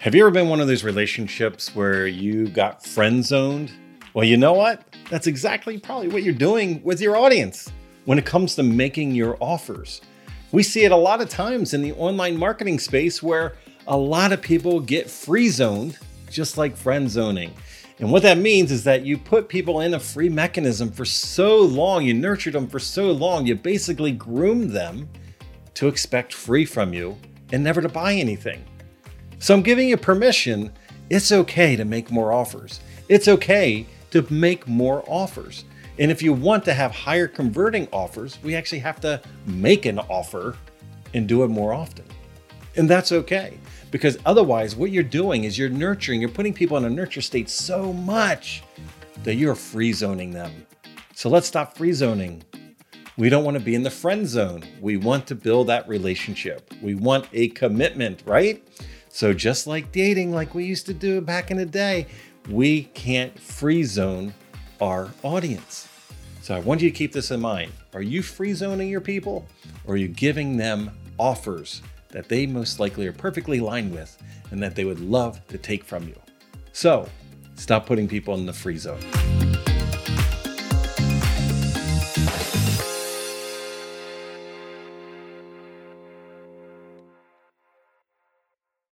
Have you ever been one of those relationships where you got friend zoned? Well, you know what? That's exactly probably what you're doing with your audience when it comes to making your offers. We see it a lot of times in the online marketing space where a lot of people get free zoned, just like friend zoning. And what that means is that you put people in a free mechanism for so long, you nurtured them for so long, you basically groomed them to expect free from you and never to buy anything. So I'm giving you permission. It's okay to make more offers. It's okay to make more offers. And if you want to have higher converting offers, we actually have to make an offer and do it more often. And that's okay because otherwise, what you're doing is you're nurturing, you're putting people in a nurture state so much that you're free zoning them. So let's stop free zoning. We don't want to be in the friend zone. We want to build that relationship. We want a commitment, right? So, just like dating, like we used to do back in the day, we can't free zone our audience. So, I want you to keep this in mind. Are you free zoning your people or are you giving them offers that they most likely are perfectly aligned with and that they would love to take from you? So, stop putting people in the free zone.